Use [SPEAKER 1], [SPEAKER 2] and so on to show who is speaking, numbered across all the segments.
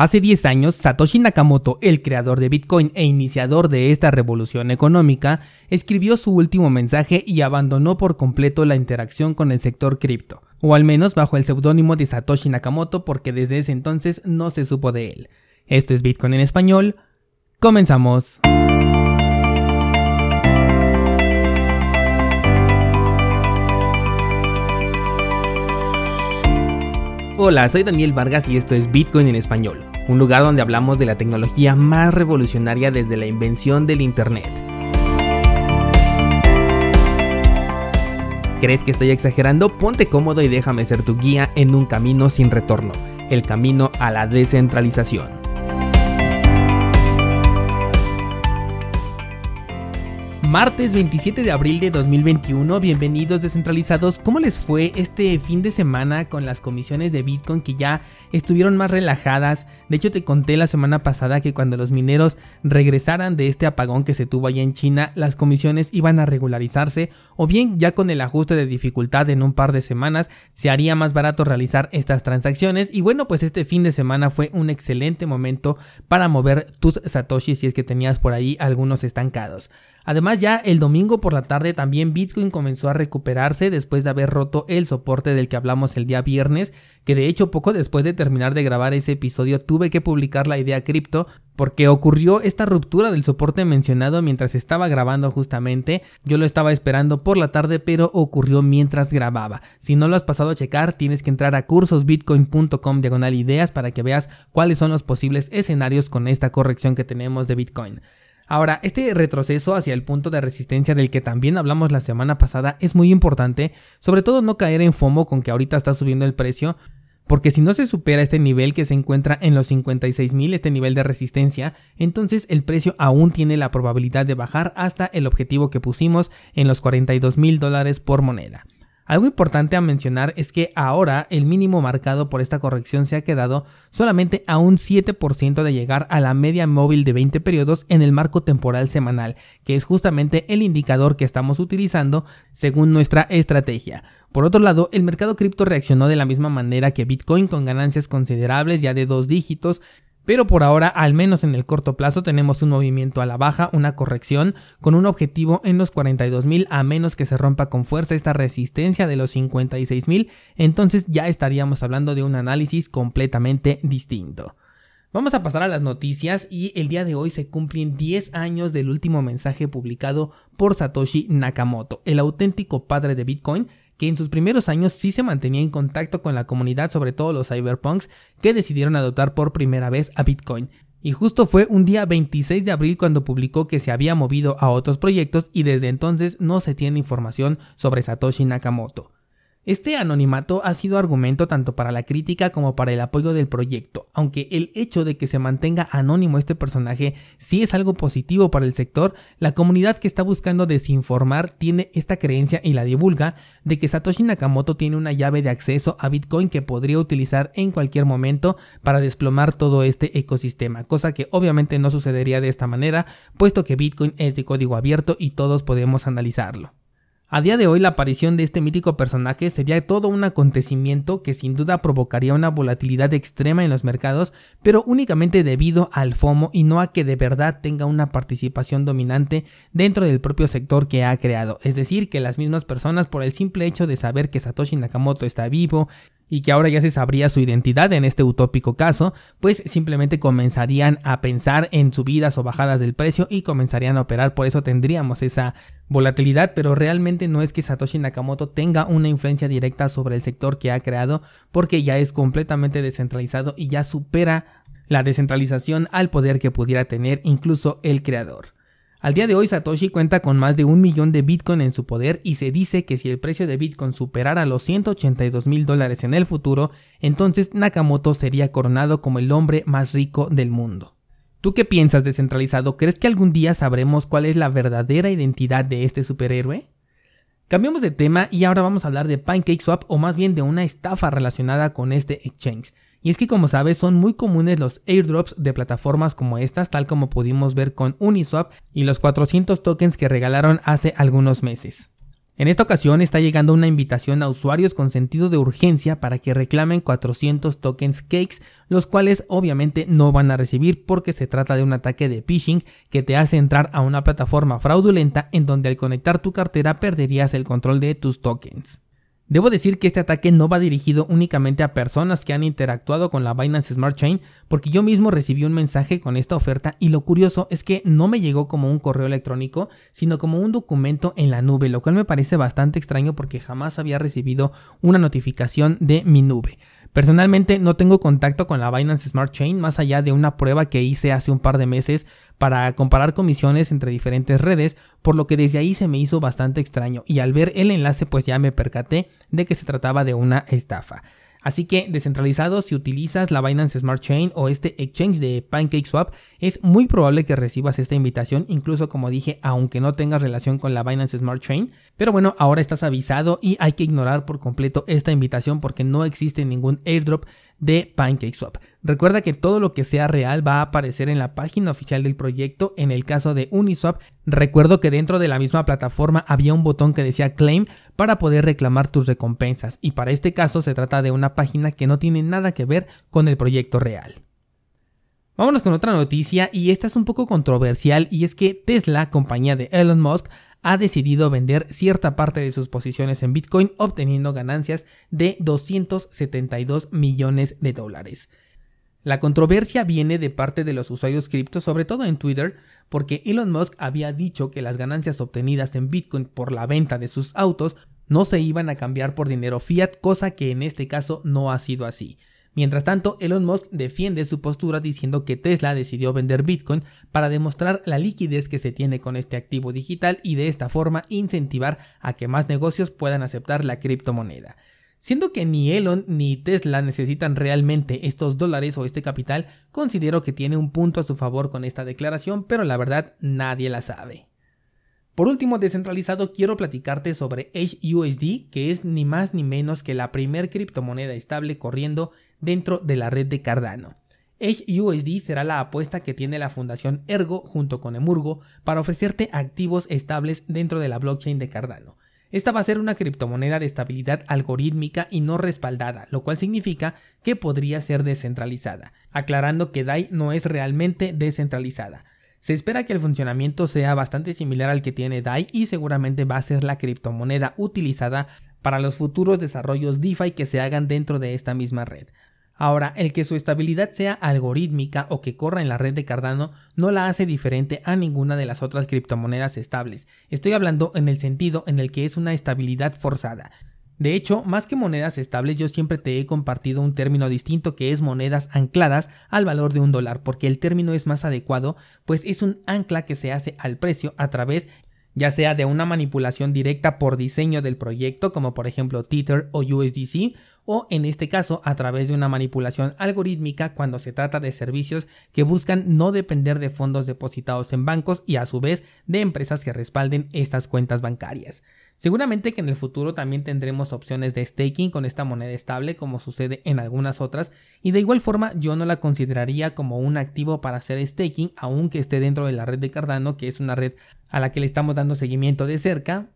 [SPEAKER 1] Hace 10 años, Satoshi Nakamoto, el creador de Bitcoin e iniciador de esta revolución económica, escribió su último mensaje y abandonó por completo la interacción con el sector cripto, o al menos bajo el seudónimo de Satoshi Nakamoto porque desde ese entonces no se supo de él. Esto es Bitcoin en español. Comenzamos. Hola, soy Daniel Vargas y esto es Bitcoin en español un lugar donde hablamos de la tecnología más revolucionaria desde la invención del Internet. ¿Crees que estoy exagerando? Ponte cómodo y déjame ser tu guía en un camino sin retorno, el camino a la descentralización. Martes 27 de abril de 2021, bienvenidos descentralizados. ¿Cómo les fue este fin de semana con las comisiones de Bitcoin que ya estuvieron más relajadas? De hecho te conté la semana pasada que cuando los mineros regresaran de este apagón que se tuvo allá en China, las comisiones iban a regularizarse o bien ya con el ajuste de dificultad en un par de semanas se haría más barato realizar estas transacciones y bueno pues este fin de semana fue un excelente momento para mover tus satoshis si es que tenías por ahí algunos estancados. Además ya el domingo por la tarde también Bitcoin comenzó a recuperarse después de haber roto el soporte del que hablamos el día viernes, que de hecho poco después de terminar de grabar ese episodio tuve que publicar la idea cripto porque ocurrió esta ruptura del soporte mencionado mientras estaba grabando justamente. Yo lo estaba esperando por la tarde, pero ocurrió mientras grababa. Si no lo has pasado a checar, tienes que entrar a cursosbitcoin.com diagonal ideas para que veas cuáles son los posibles escenarios con esta corrección que tenemos de Bitcoin. Ahora, este retroceso hacia el punto de resistencia del que también hablamos la semana pasada es muy importante, sobre todo no caer en FOMO con que ahorita está subiendo el precio, porque si no se supera este nivel que se encuentra en los 56.000, este nivel de resistencia, entonces el precio aún tiene la probabilidad de bajar hasta el objetivo que pusimos en los 42.000 dólares por moneda. Algo importante a mencionar es que ahora el mínimo marcado por esta corrección se ha quedado solamente a un 7% de llegar a la media móvil de 20 periodos en el marco temporal semanal, que es justamente el indicador que estamos utilizando según nuestra estrategia. Por otro lado, el mercado cripto reaccionó de la misma manera que Bitcoin con ganancias considerables ya de dos dígitos, pero por ahora, al menos en el corto plazo, tenemos un movimiento a la baja, una corrección, con un objetivo en los 42.000 a menos que se rompa con fuerza esta resistencia de los 56.000, entonces ya estaríamos hablando de un análisis completamente distinto. Vamos a pasar a las noticias y el día de hoy se cumplen 10 años del último mensaje publicado por Satoshi Nakamoto, el auténtico padre de Bitcoin, que en sus primeros años sí se mantenía en contacto con la comunidad, sobre todo los cyberpunks, que decidieron adoptar por primera vez a Bitcoin. Y justo fue un día 26 de abril cuando publicó que se había movido a otros proyectos y desde entonces no se tiene información sobre Satoshi Nakamoto. Este anonimato ha sido argumento tanto para la crítica como para el apoyo del proyecto, aunque el hecho de que se mantenga anónimo este personaje sí es algo positivo para el sector, la comunidad que está buscando desinformar tiene esta creencia y la divulga de que Satoshi Nakamoto tiene una llave de acceso a Bitcoin que podría utilizar en cualquier momento para desplomar todo este ecosistema, cosa que obviamente no sucedería de esta manera, puesto que Bitcoin es de código abierto y todos podemos analizarlo. A día de hoy la aparición de este mítico personaje sería todo un acontecimiento que sin duda provocaría una volatilidad extrema en los mercados, pero únicamente debido al FOMO y no a que de verdad tenga una participación dominante dentro del propio sector que ha creado. Es decir, que las mismas personas por el simple hecho de saber que Satoshi Nakamoto está vivo, y que ahora ya se sabría su identidad en este utópico caso, pues simplemente comenzarían a pensar en subidas o bajadas del precio y comenzarían a operar, por eso tendríamos esa volatilidad, pero realmente no es que Satoshi Nakamoto tenga una influencia directa sobre el sector que ha creado, porque ya es completamente descentralizado y ya supera la descentralización al poder que pudiera tener incluso el creador. Al día de hoy Satoshi cuenta con más de un millón de Bitcoin en su poder y se dice que si el precio de Bitcoin superara los 182 mil dólares en el futuro, entonces Nakamoto sería coronado como el hombre más rico del mundo. ¿Tú qué piensas descentralizado? ¿Crees que algún día sabremos cuál es la verdadera identidad de este superhéroe? Cambiamos de tema y ahora vamos a hablar de PancakeSwap o más bien de una estafa relacionada con este exchange. Y es que como sabes son muy comunes los airdrops de plataformas como estas, tal como pudimos ver con Uniswap y los 400 tokens que regalaron hace algunos meses. En esta ocasión está llegando una invitación a usuarios con sentido de urgencia para que reclamen 400 tokens cakes, los cuales obviamente no van a recibir porque se trata de un ataque de phishing que te hace entrar a una plataforma fraudulenta en donde al conectar tu cartera perderías el control de tus tokens. Debo decir que este ataque no va dirigido únicamente a personas que han interactuado con la Binance Smart Chain, porque yo mismo recibí un mensaje con esta oferta y lo curioso es que no me llegó como un correo electrónico, sino como un documento en la nube, lo cual me parece bastante extraño porque jamás había recibido una notificación de mi nube. Personalmente no tengo contacto con la Binance Smart Chain más allá de una prueba que hice hace un par de meses para comparar comisiones entre diferentes redes, por lo que desde ahí se me hizo bastante extraño y al ver el enlace pues ya me percaté de que se trataba de una estafa. Así que descentralizado, si utilizas la Binance Smart Chain o este exchange de PancakeSwap, es muy probable que recibas esta invitación, incluso como dije, aunque no tengas relación con la Binance Smart Chain. Pero bueno, ahora estás avisado y hay que ignorar por completo esta invitación porque no existe ningún airdrop de PancakeSwap. Recuerda que todo lo que sea real va a aparecer en la página oficial del proyecto. En el caso de Uniswap, recuerdo que dentro de la misma plataforma había un botón que decía Claim para poder reclamar tus recompensas y para este caso se trata de una página que no tiene nada que ver con el proyecto real. Vámonos con otra noticia y esta es un poco controversial y es que Tesla, compañía de Elon Musk, ha decidido vender cierta parte de sus posiciones en Bitcoin obteniendo ganancias de 272 millones de dólares. La controversia viene de parte de los usuarios cripto, sobre todo en Twitter, porque Elon Musk había dicho que las ganancias obtenidas en Bitcoin por la venta de sus autos no se iban a cambiar por dinero fiat, cosa que en este caso no ha sido así. Mientras tanto, Elon Musk defiende su postura diciendo que Tesla decidió vender Bitcoin para demostrar la liquidez que se tiene con este activo digital y de esta forma incentivar a que más negocios puedan aceptar la criptomoneda. Siendo que ni Elon ni Tesla necesitan realmente estos dólares o este capital, considero que tiene un punto a su favor con esta declaración, pero la verdad nadie la sabe. Por último, descentralizado, quiero platicarte sobre HUSD, que es ni más ni menos que la primer criptomoneda estable corriendo dentro de la red de Cardano. HUSD será la apuesta que tiene la fundación Ergo junto con Emurgo para ofrecerte activos estables dentro de la blockchain de Cardano. Esta va a ser una criptomoneda de estabilidad algorítmica y no respaldada, lo cual significa que podría ser descentralizada, aclarando que DAI no es realmente descentralizada. Se espera que el funcionamiento sea bastante similar al que tiene DAI y seguramente va a ser la criptomoneda utilizada para los futuros desarrollos DeFi que se hagan dentro de esta misma red. Ahora, el que su estabilidad sea algorítmica o que corra en la red de Cardano no la hace diferente a ninguna de las otras criptomonedas estables. Estoy hablando en el sentido en el que es una estabilidad forzada. De hecho, más que monedas estables, yo siempre te he compartido un término distinto que es monedas ancladas al valor de un dólar, porque el término es más adecuado, pues es un ancla que se hace al precio a través ya sea de una manipulación directa por diseño del proyecto, como por ejemplo Tether o USDC, o en este caso a través de una manipulación algorítmica cuando se trata de servicios que buscan no depender de fondos depositados en bancos y a su vez de empresas que respalden estas cuentas bancarias. Seguramente que en el futuro también tendremos opciones de staking con esta moneda estable como sucede en algunas otras y de igual forma yo no la consideraría como un activo para hacer staking aunque esté dentro de la red de Cardano que es una red a la que le estamos dando seguimiento de cerca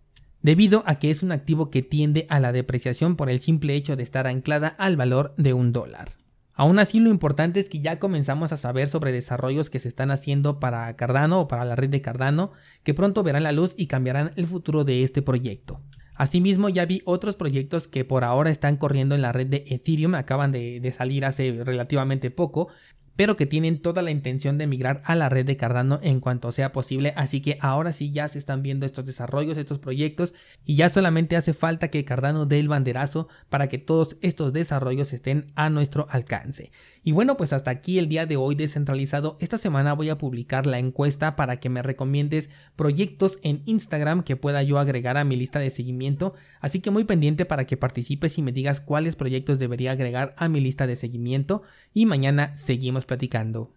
[SPEAKER 1] debido a que es un activo que tiende a la depreciación por el simple hecho de estar anclada al valor de un dólar. Aún así, lo importante es que ya comenzamos a saber sobre desarrollos que se están haciendo para Cardano o para la red de Cardano, que pronto verán la luz y cambiarán el futuro de este proyecto. Asimismo, ya vi otros proyectos que por ahora están corriendo en la red de Ethereum, acaban de, de salir hace relativamente poco, pero que tienen toda la intención de migrar a la red de Cardano en cuanto sea posible, así que ahora sí ya se están viendo estos desarrollos, estos proyectos y ya solamente hace falta que Cardano dé el banderazo para que todos estos desarrollos estén a nuestro alcance. Y bueno, pues hasta aquí el día de hoy descentralizado. Esta semana voy a publicar la encuesta para que me recomiendes proyectos en Instagram que pueda yo agregar a mi lista de seguimiento, así que muy pendiente para que participes y me digas cuáles proyectos debería agregar a mi lista de seguimiento y mañana seguimos platicando.